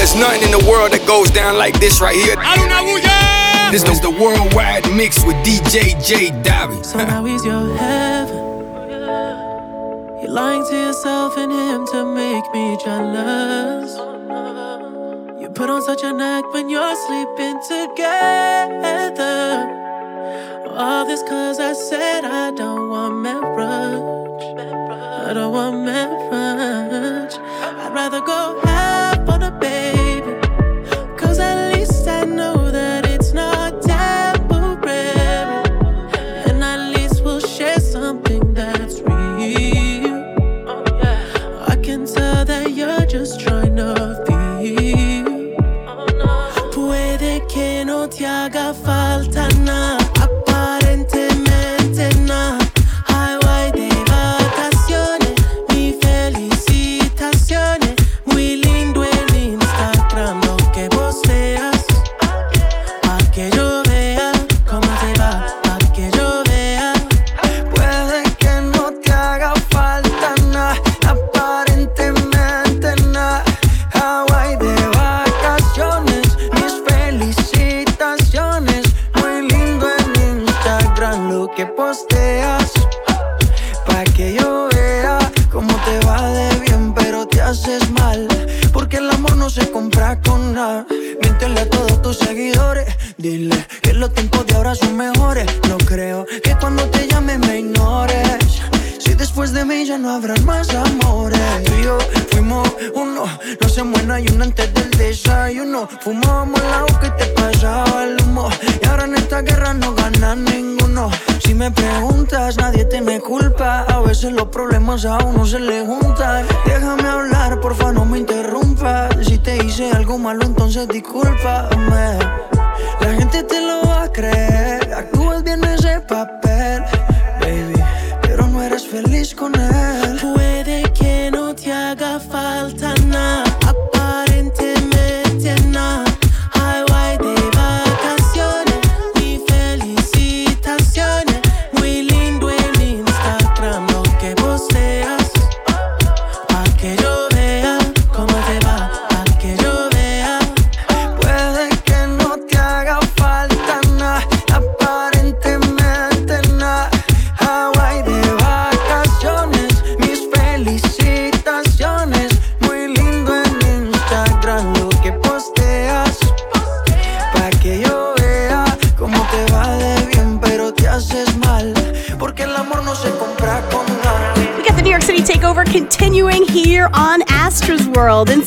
There's nothing in the world that goes down like this right here. This is the worldwide mix with DJ J Dobby. So now he's your heaven. You're lying to yourself and him to make me jealous. You put on such an act when you're sleeping together. All this cause I said I don't want marriage. I don't want marriage. I'd rather go half Dile que los tiempos de ahora son mejores. No creo que cuando te llame me ignores. Si después de mí ya no habrán más amores. Tú y yo fuimos uno, no se muera y uno antes del desayuno. Fumábamos el agua que te pasaba el humo. Y ahora en esta guerra no gana ninguno. Si me preguntas, nadie te me culpa. A veces los problemas a uno se le juntan. Déjame hablar, porfa, no me interrumpas. Si te hice algo malo, entonces discúlpame. Te lo va a creer. Actúas bien ese papel, baby. Pero no eres feliz con él.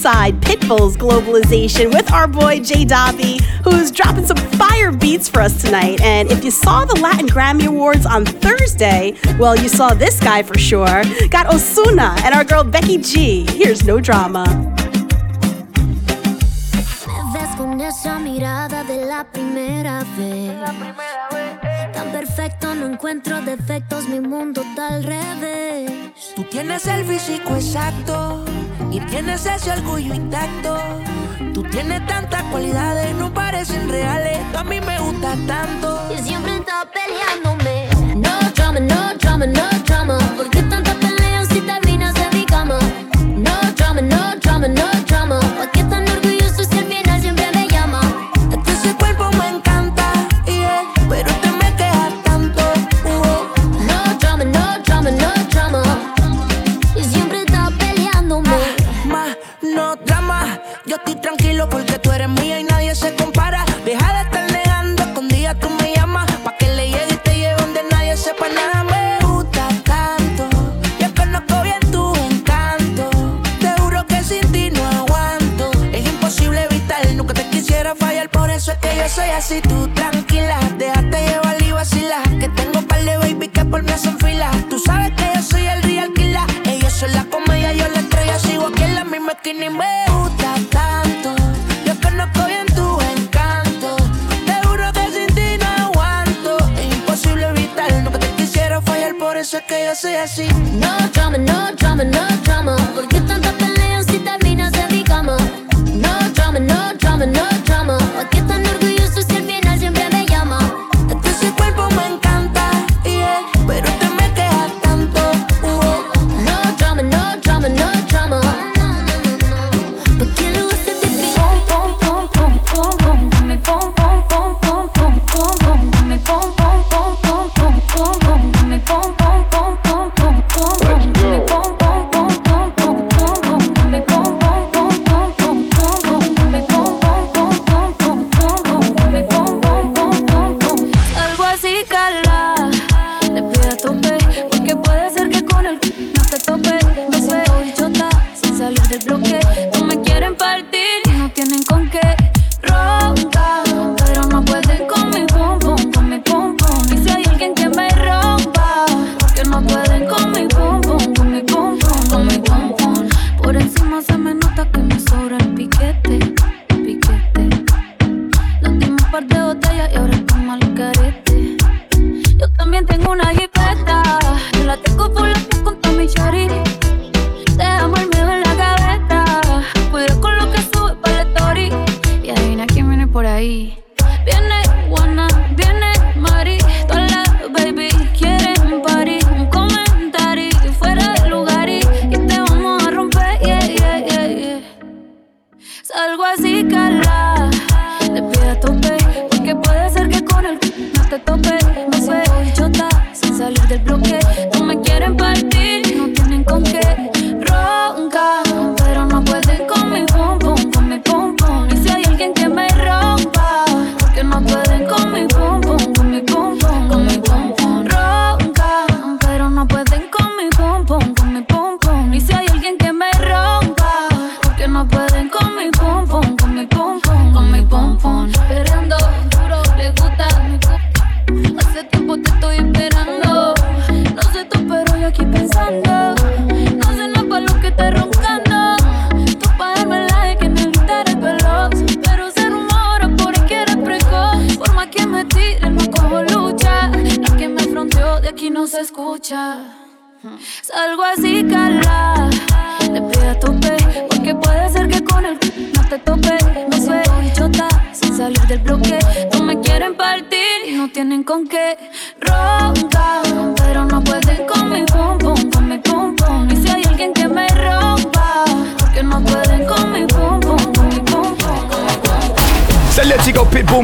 Inside Pitbull's Globalization with our boy Jay Dobby, who's dropping some fire beats for us tonight. And if you saw the Latin Grammy Awards on Thursday, well, you saw this guy for sure. Got Ozuna and our girl Becky G. Here's no drama. Me ves con esa mirada de la primera vez. Tan perfecto, no encuentro defectos, mi mundo está al revés. Tú tienes el físico exacto y tienes ese orgullo intacto. Tú tienes tantas cualidades, no parecen reales. A mí me gusta tanto. Y siempre está peleándome. No drama, no drama, no drama.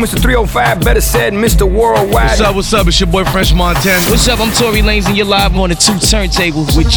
5, better said Mr. Worldwide. What's up, what's up? It's your boy French Montana. What's up? I'm Tory Lanez and you're live on the two turntables with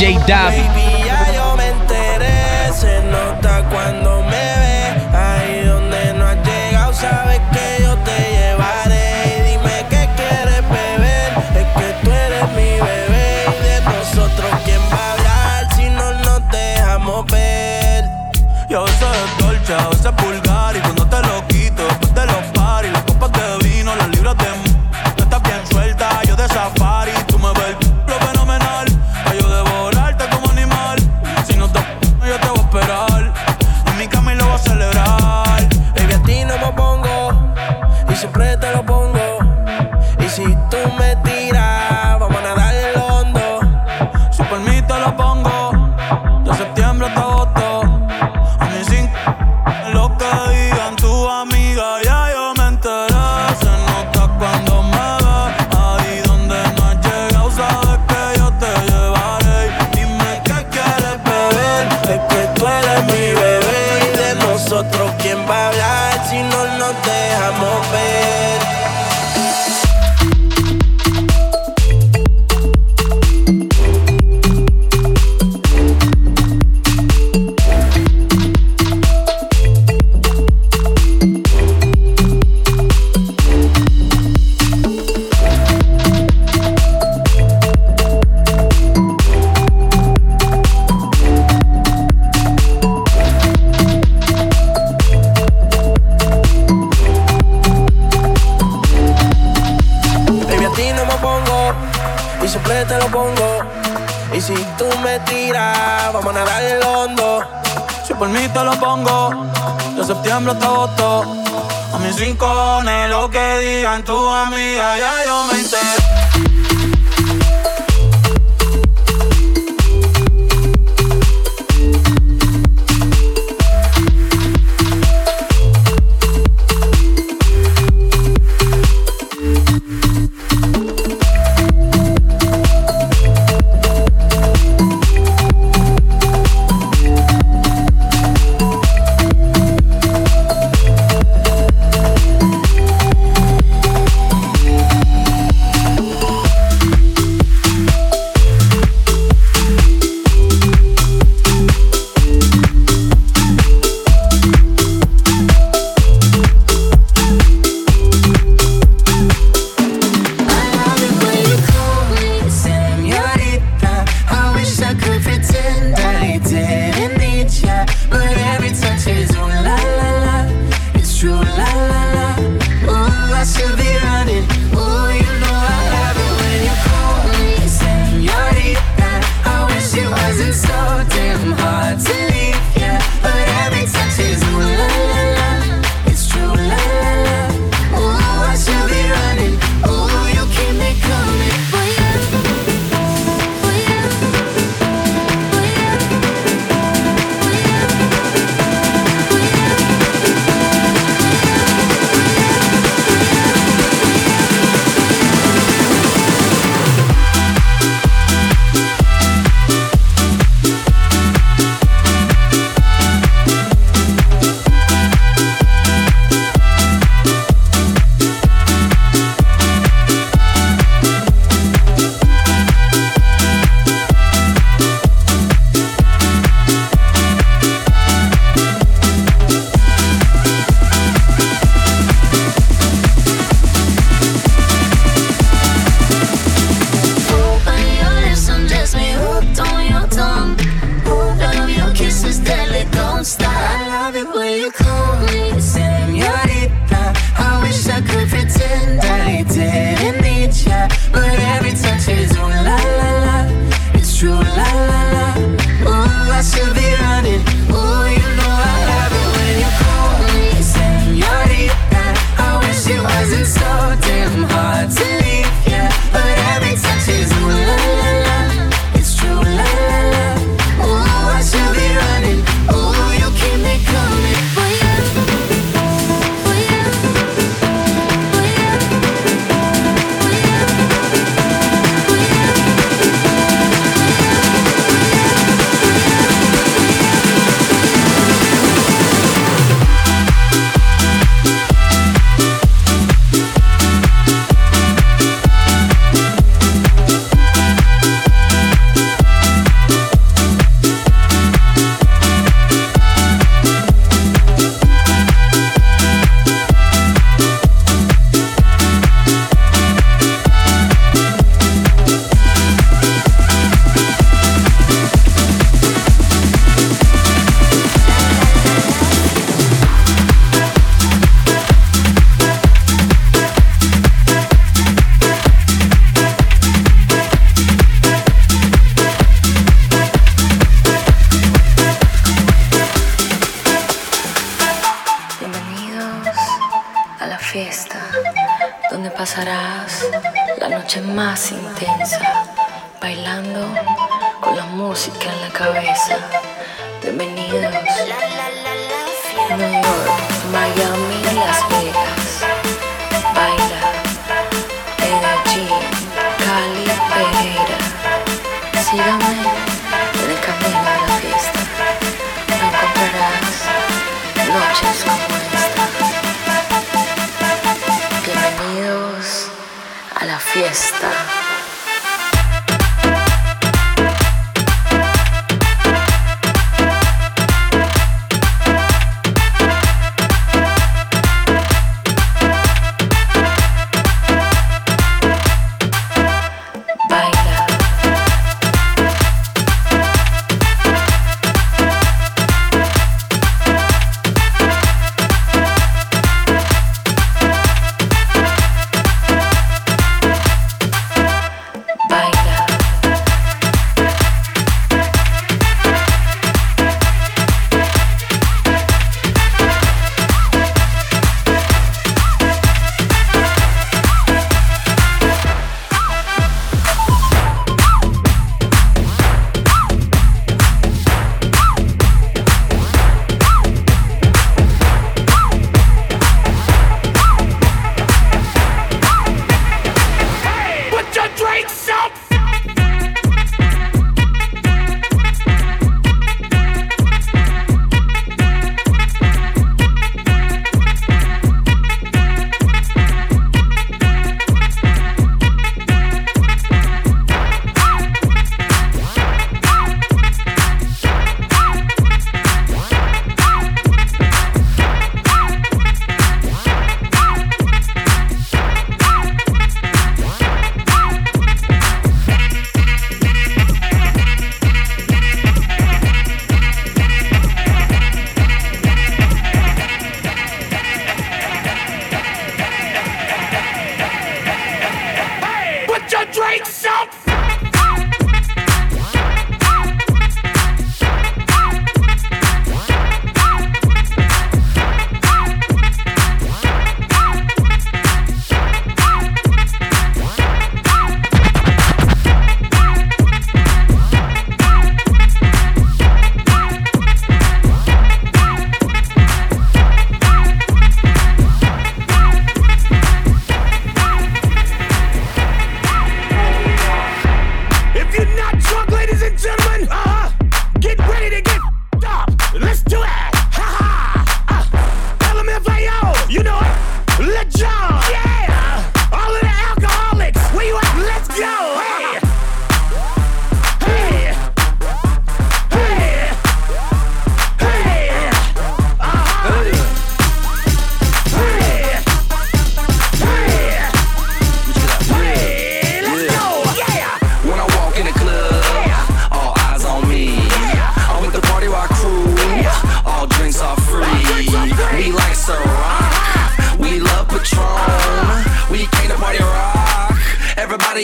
J Dobby. so damn hard to leave, yeah. But every touch is ooh la la.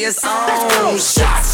Let's go, shots.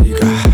nigga.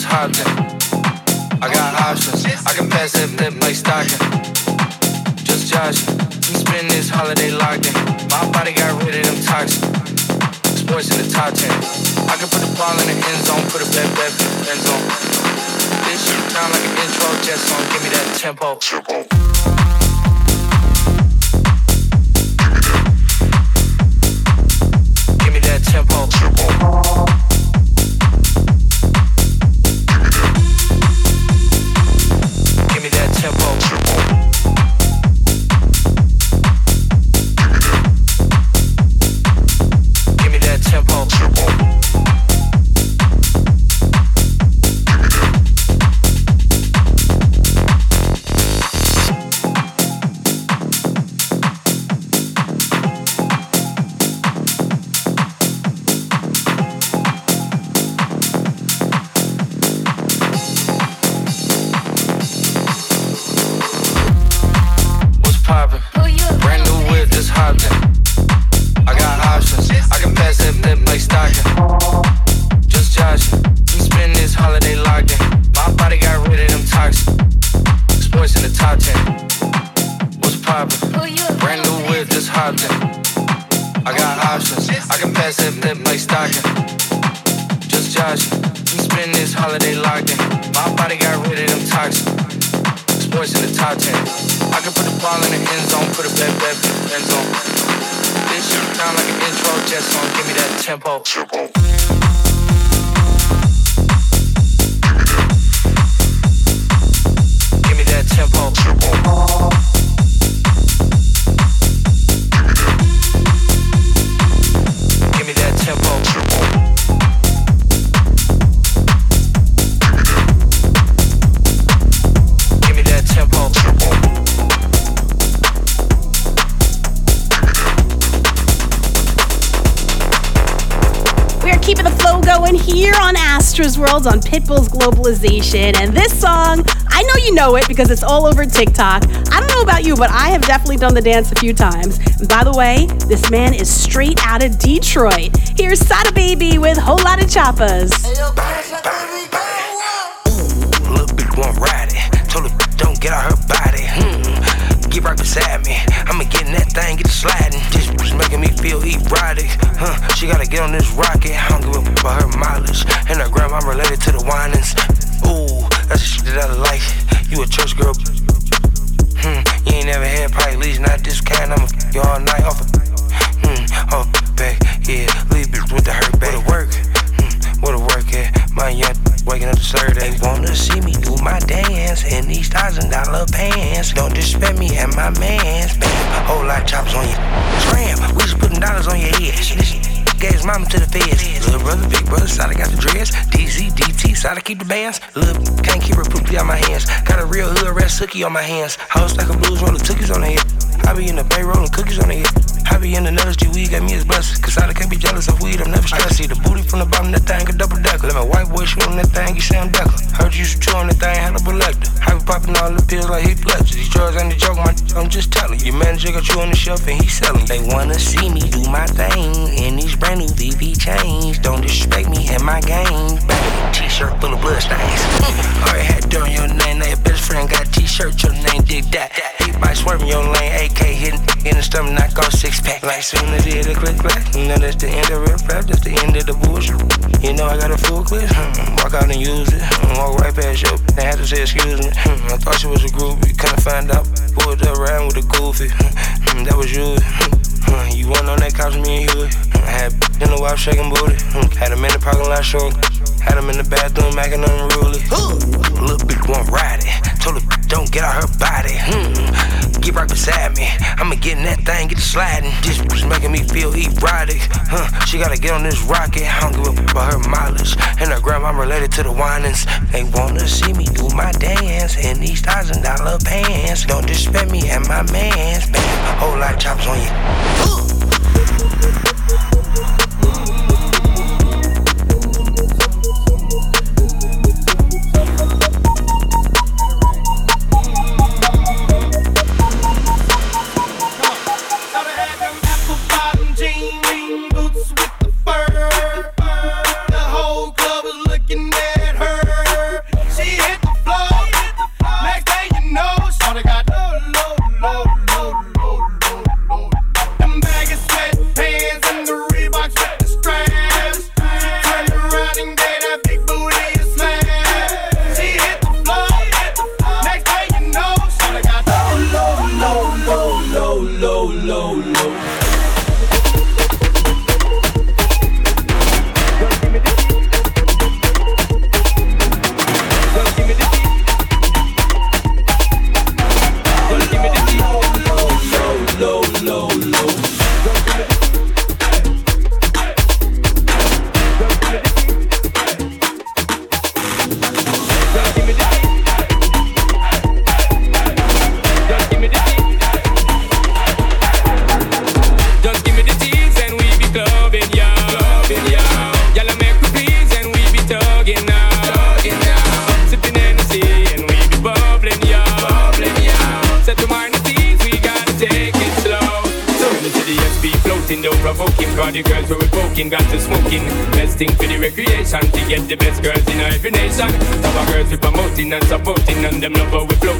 Just hopped in. I got options. I can pass that lip like stocking. Just joshing. We spend this holiday locked in. My body got rid of them toxins. Sports in the top ten. I can put the ball in the end zone, put it back back in the end zone. This shit sound like an intro jet song. Give me that tempo. Give me that tempo. On Astra's World on Pitbull's Globalization. And this song, I know you know it because it's all over TikTok. I don't know about you, but I have definitely done the dance a few times. And by the way, this man is straight out of Detroit. Here's Sada Baby with Whole Lot of Choppas. Little bitch won't ride it. Told her don't get out her body. Hmm. Get right beside me. I'ma get in that thing, get to sliding. This was making me feel erotic. Huh. She gotta get on this rocket. I don't give a f- about her mileage. And her grandma related to the whinings. Ooh, that's the shit that I like. You a church girl. Hmm. You ain't never had probably at least not this kind. I'ma f- you all night off a Hmm. Off back. Yeah. Leave bitch with the hurt back. What work? Hmm. What a work at? My young waking up to serve They wanna see me do my dance in these thousand dollar pants. Don't disrespect me and my mans. Bam, whole lot of choppers on you. Scram, we just putting dollars on your head. Gave his mama to the feds. Little brother, big brother, side I got the dress. DZ, DT, side I keep the bands. Little can't keep her poopy out my hands. Got a real hood red sookie on my hands. House like a blues rolling cookies on the head. I be in the bay rolling cookies on the head. I be in the nuts, G weed got me as blessed. Cause I can't be jealous of weed, I'm never stressed. See the booty from the bottom, of that thing a double decker. Let my white boy shoot on that thing, you sound decker. Heard you used to chew on that thing, had a lector. I be popping all the pills like he blessed. These drugs ain't a joke, my I'm just telling. Your manager got you on the shelf and he selling. They wanna see me do my thing in these brand new VV chains. Don't disrespect me and my game. Bang, t-shirt. full of blood stains. Already had dirt on your name, now your best friend got a t-shirt, your in the stomach, knock off six pack. Like soon as it a click clack, you know that's the end of rip rap, that's the end of the bullshit. You know I got a full clip, hmm, walk out and use it, hmm, walk right past you, I had to say excuse me. Hmm, I thought she was a groupie, couldn't find out. Pulled up around with a goofy, hmm, hmm, that was you. Hmm, hmm, you went on that couch, me and you. Hmm, I had in the wife shaking booty, hmm, had him in the parking lot short. Had him in the bathroom, macking unruly. Little bitch won't ride it. Told her, don't get out her body. Hmm. Get right beside me. I'ma get in that thing, get it sliding. This was making me feel erotic. Huh. She gotta get on this rocket. I don't give a about her mileage. And her grandma I'm related to the whinings. They wanna see me do my dance in these thousand dollar pants. Don't disrespect me and my mans. Bam, whole lot of chops on you. Bottom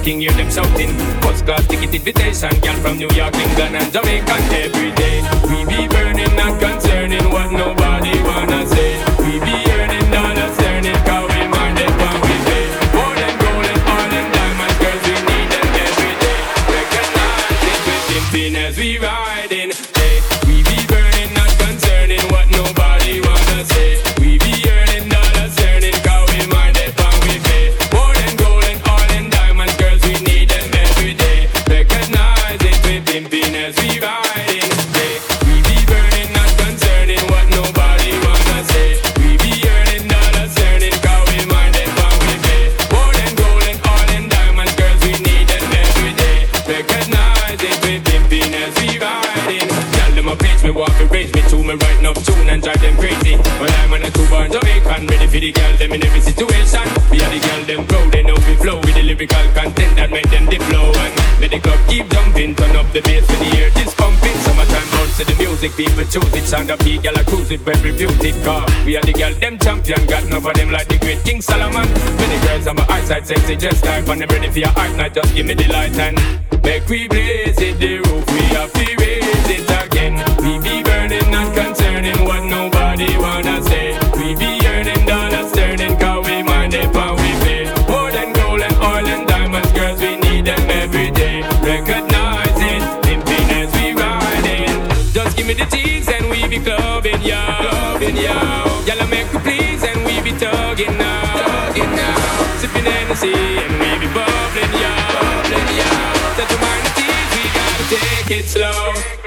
how hear them shouting. First class ticket invitation, girl from New York, England, and Jamaica every day. We be to the music, people choose it. Sound of girl, I cruise it, well reputed car. We are the girl, them champion, got enough of them like the great King Solomon. Many girls on my eyesight, sexy, just like when them ready for your art night, just give me the light and make we blaze it, the roof, we have to raise it again. We be burning, not concerning what nobody gotta take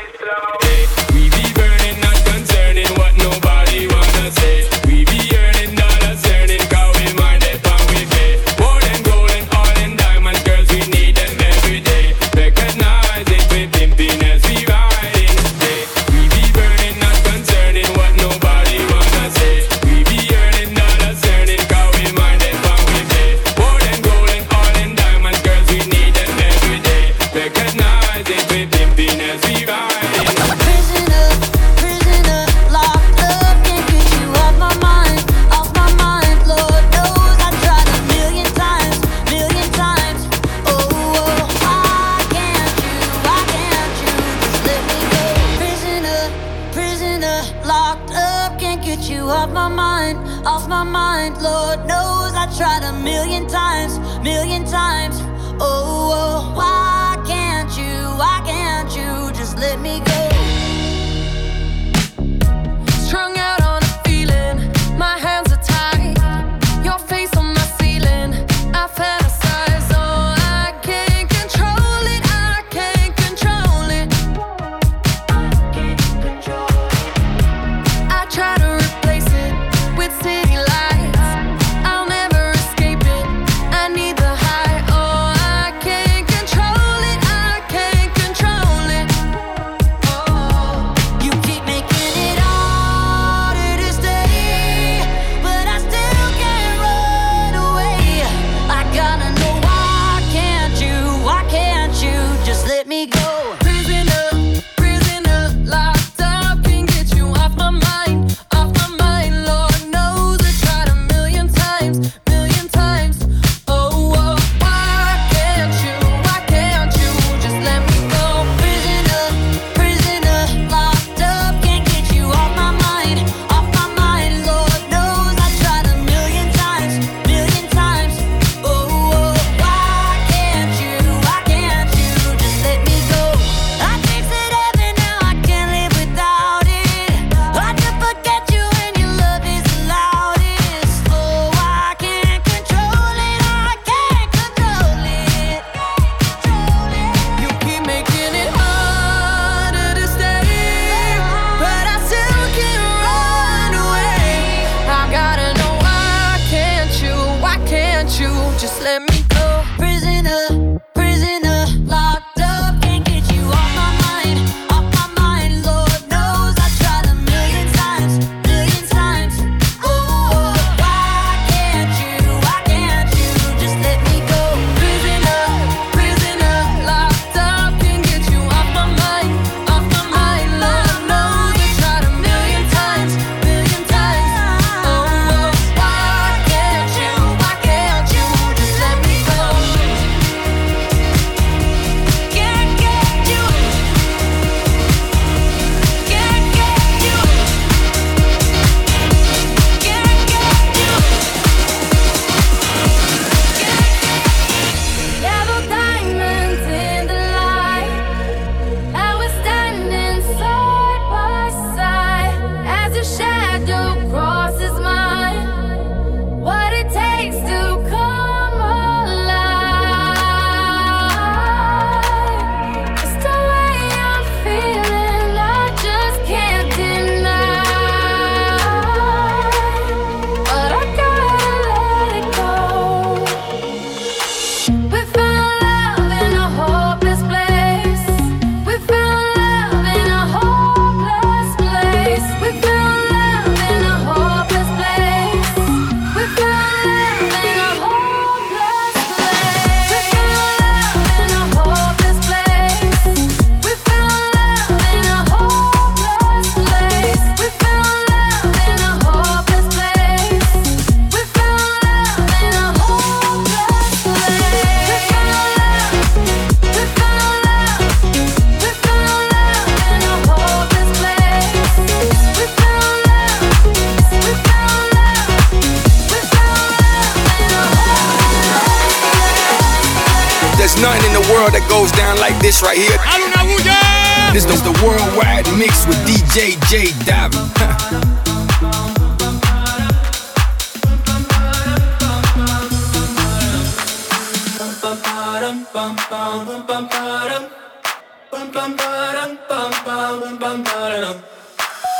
with DJ J Davin.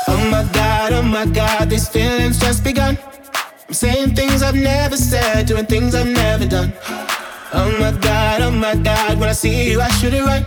Oh my god, oh my god, these feelings just begun. I'm saying things I've never said, doing things I've never done. Oh my god, oh my god, when I see you, I should it right.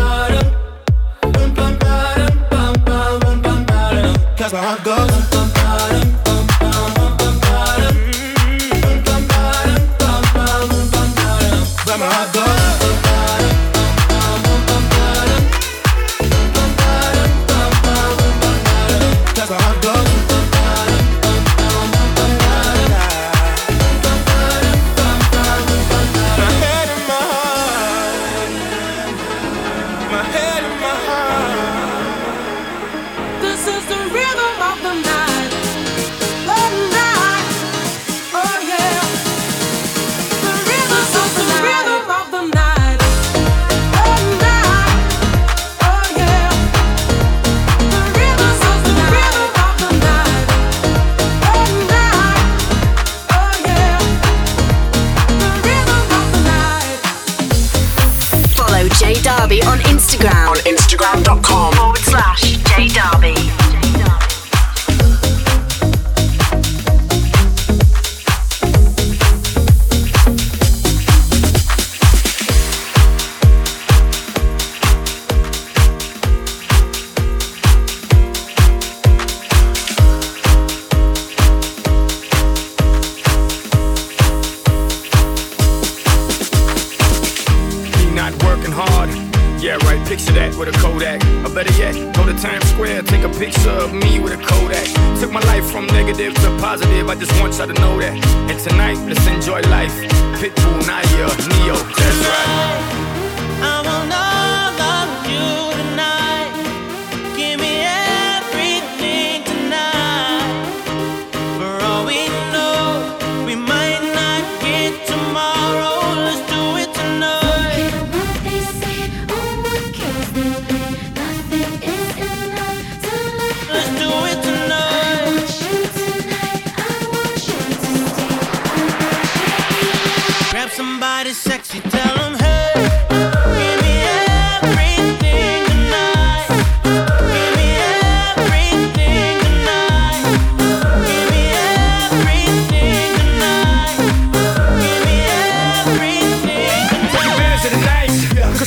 That's my heart goes. But my heart goes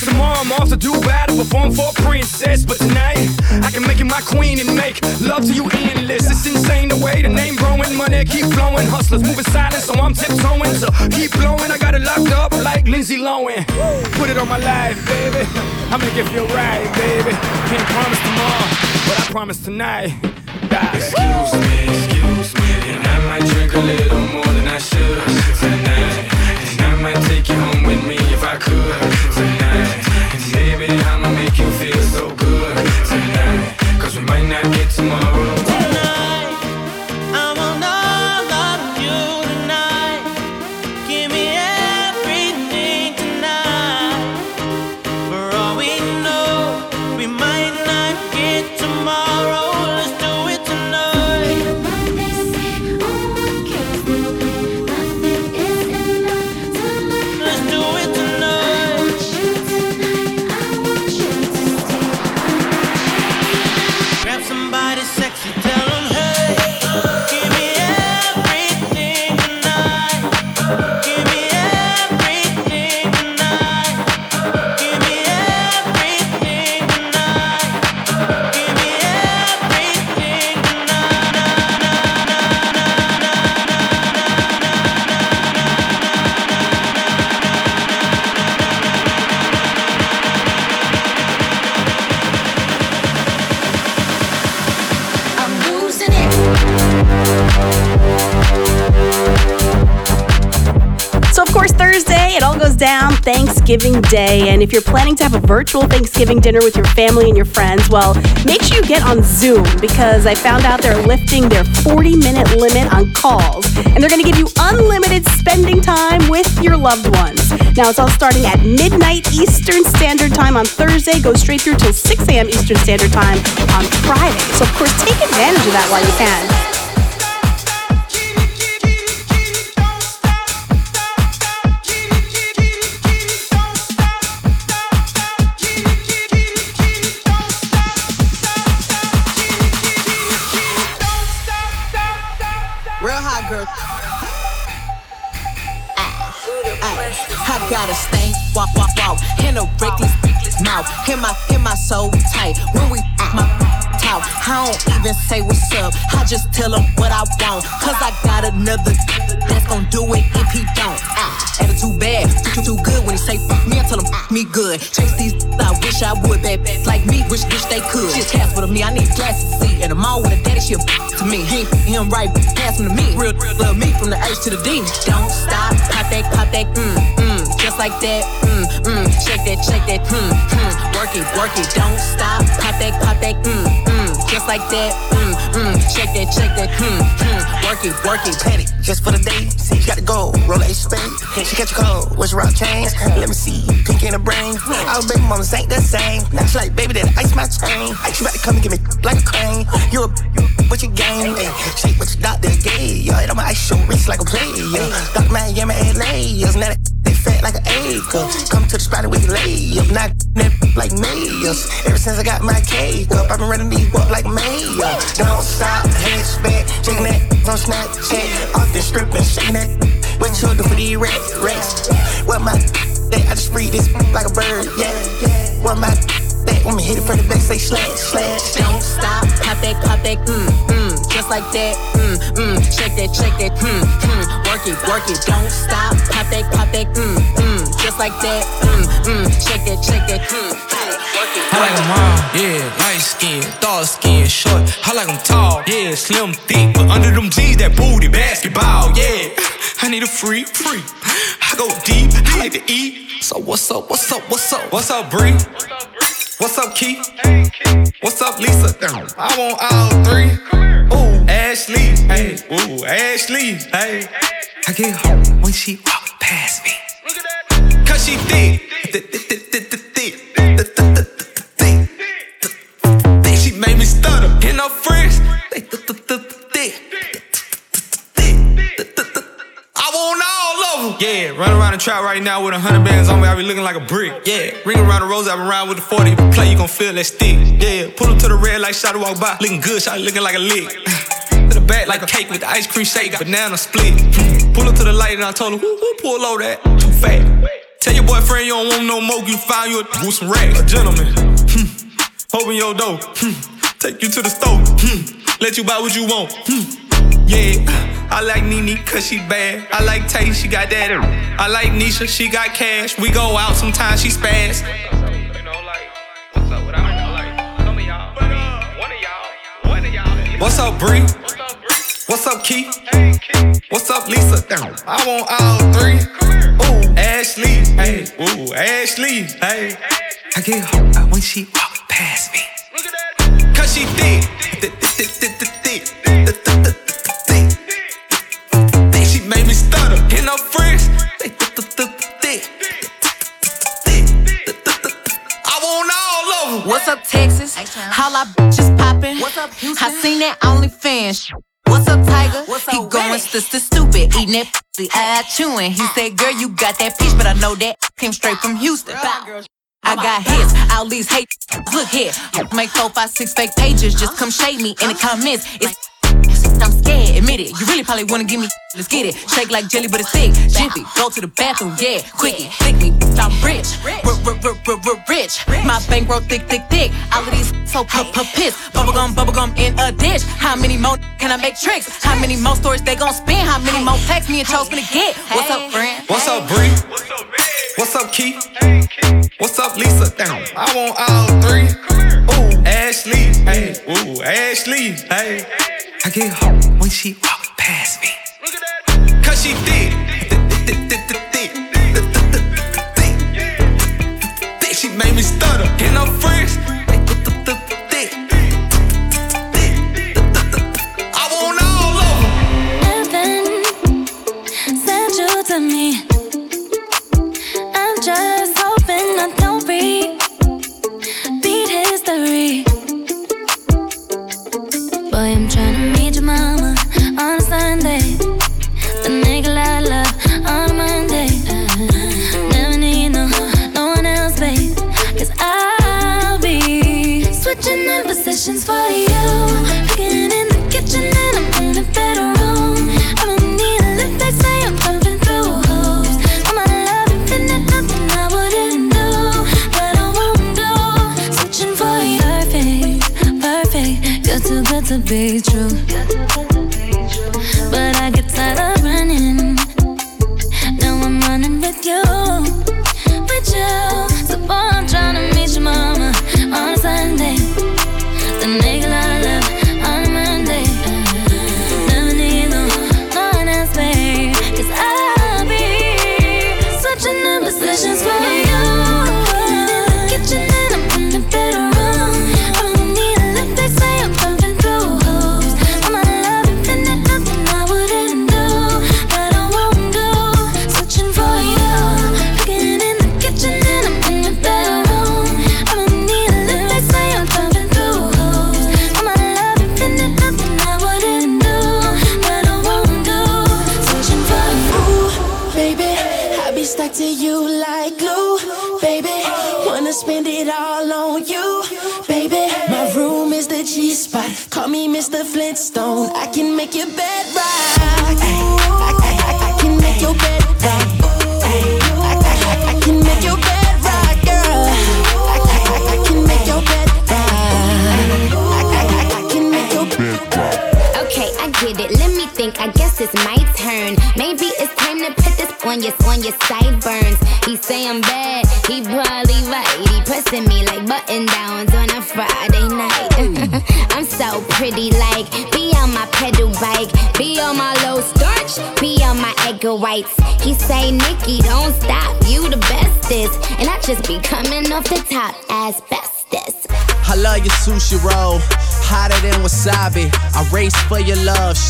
tomorrow I'm off to Dubai to perform for a princess. But tonight, I can make you my queen and make love to you endless. It's insane the way the name growing, money keep flowing. Hustlers moving silent, so I'm tiptoeing. So keep blowing, I got it locked up like Lindsay Lohan. Put it on my life, baby. I'ma give you a ride, baby. Can't promise tomorrow, but I promise tonight. Excuse me, excuse me, and I might drink a little more than I should tonight. And I might take you home with me if I could Thanksgiving. Day. And if you're planning to have a virtual Thanksgiving dinner with your family and your friends, well, make sure you get on Zoom because I found out they're lifting their 40 minute limit on calls. And they're going to give you unlimited spending time with your loved ones. Now, it's all starting at midnight Eastern Standard Time on Thursday, goes straight through till 6 a.m. Eastern Standard Time on Friday. So, of course, take advantage of that while you can. In a reckless, mouth. Hear my, hear my soul tight when we my talk. I don't even say what's up. I just tell him what I want. Cause I got another that's gonna do it if he don't. Ah, attitude bad, too, too good when he say fuck me. I tell him fuck me good. Chase these, I wish I would, bad, like me, wish, wish they could. She's cast with me, I need glasses to see. And the mall with a daddy, she a to me. He him right, pass him to me. Real, real love me from the H to the D. Don't stop, pop that, pop that, mm, mm, just like that, mm, mm. Shake that, shake that, mm, mm. Work it, work it, don't stop, pop that, pop that, mm, mm. Just like that, mm, mm. Shake that, shake that, mm, mm. Work it, work it, Petty, just for the day. See, you got to go. Roll a spade. She catch a cold. What's rock chains? Let me see. Pink in the brain. Our baby mamas ain't the same. Now she like, baby, that ice my chain. You about to come and give me like a crane. You a what you game? Ay, shake what your doctor gave. Yo, it on my ice show wrist like a player. Dr. Miami, LA. Now that like an acre. Come to the spot and we lay up. Not like mayors. Ever since I got my cake up, I've been running these up like mayor. Don't stop, hands back, shaking that on Snapchat. Off the strip and shaking that. What you do for these rats, rats? What my that I just free this like a bird, yeah. What my that when me hit it from the back, say slash, slash. Don't stop, pop that, pop that, mm, mm, just like that, mm, mm, shake that, shake that, mm, mm, work it, work it, don't stop, pop that, pop that, mm, mm, just like that, mm, mm, shake that, shake that, mm, mm, work it. I like 'em round, yeah, light skin, dark skin, short. I like like 'em tall, yeah, slim, thick, but under them jeans, that booty basketball, yeah. I need a free, free. I go deep, I like to eat. So what's up, what's up, what's up, what's up, Bree? What's up, Keith? What's up, Lisa? I want all three. Ooh, Ashley, hey, ooh, Ashley, hey. I get hot when she walk past me. Cause she thick, thick, thick, thick, thick, thick, thick. She made me stutter, and no friends, thick, thick, thick, thick. Yeah, run around the trap right now with a hundred bands on me, I be looking like a brick. Yeah, ring around the rose, I been around with the 40. Play, you gon' feel that stick. Yeah, pull up to the red light, shot walk by, looking good, shot looking like a lick. To the back like a cake with the ice cream shake, banana split. Pull up to the light and I told her, who, who pull over that? Too fat. Tell your boyfriend you don't want no more, you find you a with some racks. A gentleman. Hmm. Open your door. Hmm. Take you to the store. Hmm. Let you buy what you want. Hmm. Yeah, I like Nene cause she bad. I like Tay, she got that. I like Nisha, she got cash. We go out sometimes, she spaz. What's up, Bree? What's up, Keith? What's up, Lisa? I want all three. Ooh, Ashley. Hey, ooh, Ashley. Hey. I get hot when she walk past me. Cause she thick. Thick. She made me stutter. Get no friends. What's up, Texas? All I bitches poppin'. What's up, Houston? I seen that OnlyFans. What's up, Tiger? What's he going sister stupid, eating that pussy, eye chewing. He said, "Girl, you got that peach, but I know that came straight from Houston." I got hits, all these hate. Look here, make four, five, six fake pages. Just come shade me in the comments. It's I'm scared, admit it. You really probably wanna give me. Let's get it. Shake like jelly, but it's thick. Jiffy, go to the bathroom, yeah. Quickie, thick me, I'm rich. Rich. My bankroll thick, thick, thick. All of these so p p piss. Bubblegum, bubblegum in a dish. How many more can I make tricks? How many more stories they gon' spin? How many more texts me and Chose gonna get? What's up, friend? What's up, Bree? What's up, What's up, Keith? What's up, Lisa? Damn, I want all three. Ooh, Ashley. Hey, ooh, Ashley. Hey, I get hot when she walk past me. Cause she thick. She made me stutter. I'm. I want all of. Heaven sent you to me. Hoping it. Let me think. I guess it's my turn. Maybe it's time to put this on your on your sideburns. He say I'm bad. He probably right. He pressing me like button downs on a Friday night. I'm so pretty, like be on my pedal bike, be on my low starch, be on my egg whites. He say, Nikki, don't stop. You the bestest, and I just be coming off the top as bestest. I love your sushi roll, hotter than wasabi. I race for your love,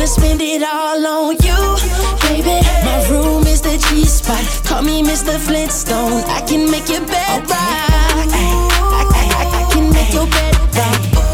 Wanna spend it all on you, baby. My room is the G spot. Call me Mr. Flintstone. I can make your bed rock. I, I, I, I can make your bed rock.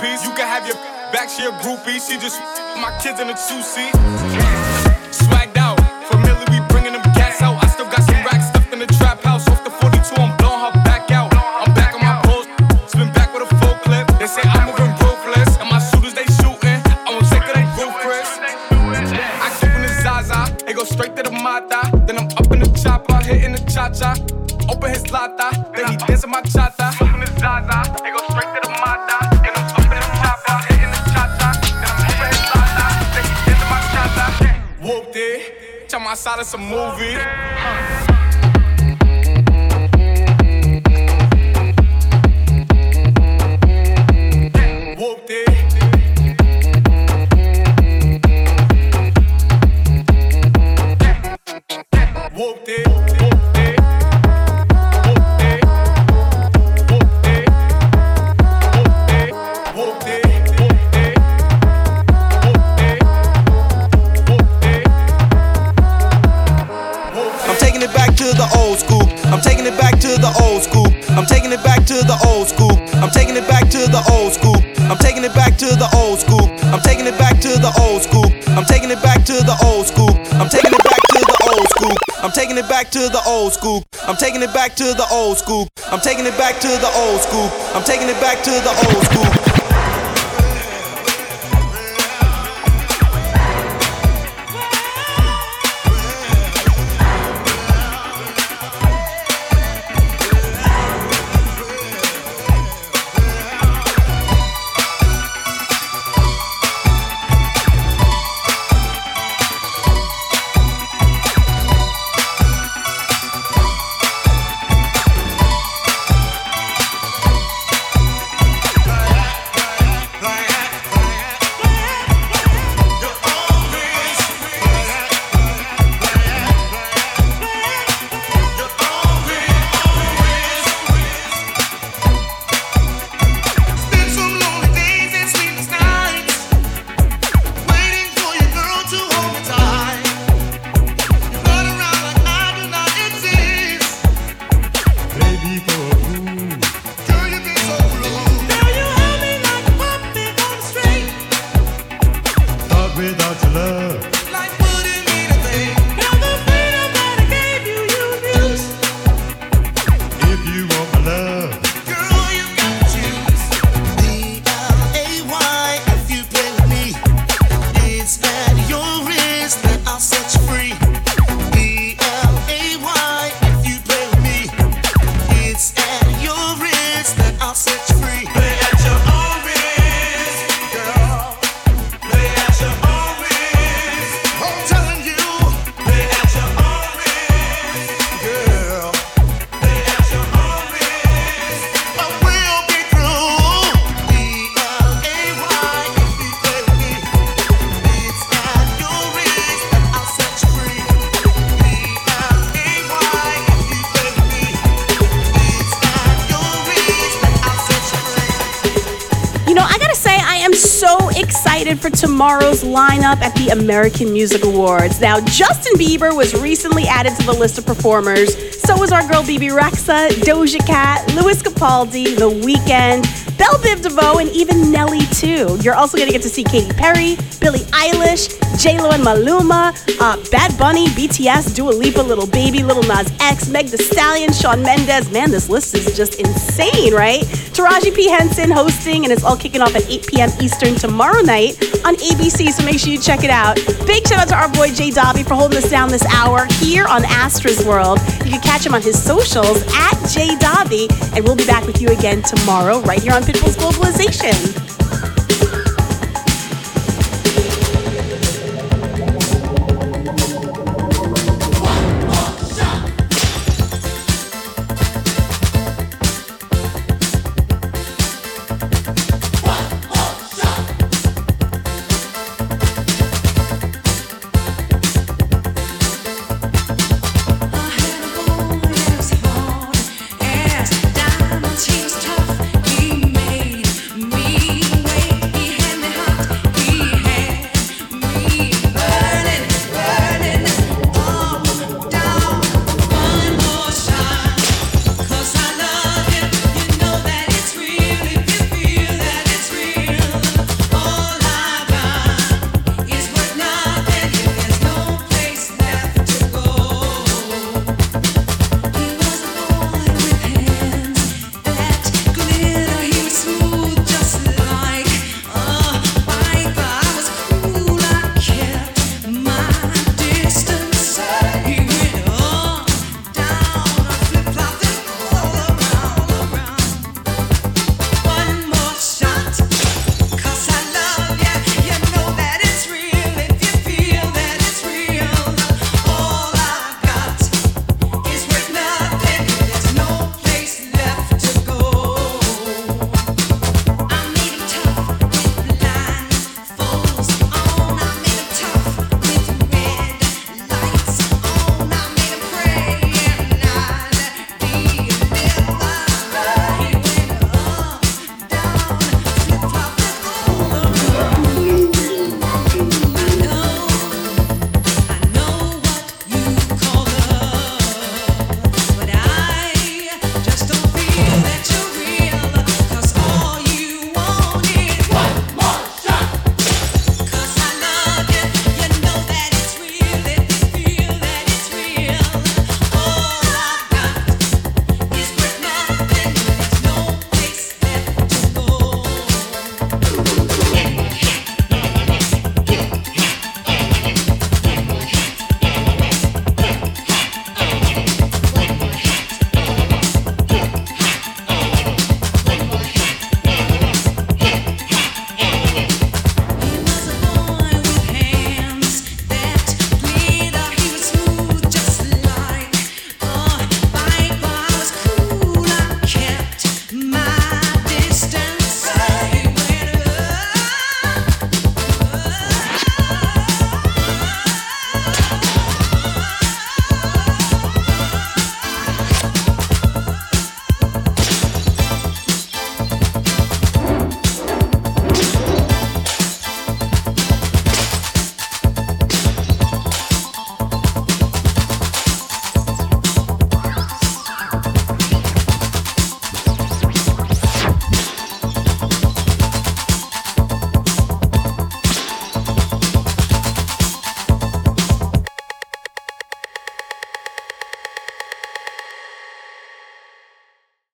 piece. You can have your back, to your groupie. She just my kids in a two seat. Swagged out, familiar, we bringing them gas out. I still got some racks stuffed in the trap house. Off the 42, I'm blowing her back out. I'm back on my post, spin back with a full clip. They say I'm moving ruthless, and my shooters they shooting. I'm sick of that roof, Chris. I keep in the Zaza, it go straight to the Mata. Then I'm up in the chopper, hitting the cha cha. Open his lata, then he dancing my cha cha. outside of some movie. Huh. to the old school. I'm taking it back to the old school. I'm taking it back to the old school. I'm taking it back to the old school. tomorrow's lineup at the American Music Awards. Now, Justin Bieber was recently added to the list of performers. So was our girl Bebe Rexha, Doja Cat, Lewis Capaldi, The Weeknd, Belle Biv DeVoe, and even Nelly too. You're also gonna get to see Katy Perry, Billie Eilish, J Lo and Maluma, uh, Bad Bunny, BTS, Dua Lipa, Lil Baby, Lil Nas X, Meg The Stallion, Shawn Mendes. Man, this list is just insane, right? Taraji P Henson hosting, and it's all kicking off at 8 p.m. Eastern tomorrow night on ABC. So make sure you check it out. Big shout out to our boy Jay Dobby for holding us down this hour here on Astra's World. You can catch him on his socials at Jay Dobby, and we'll be back with you again tomorrow right here on Pitbull's Globalization.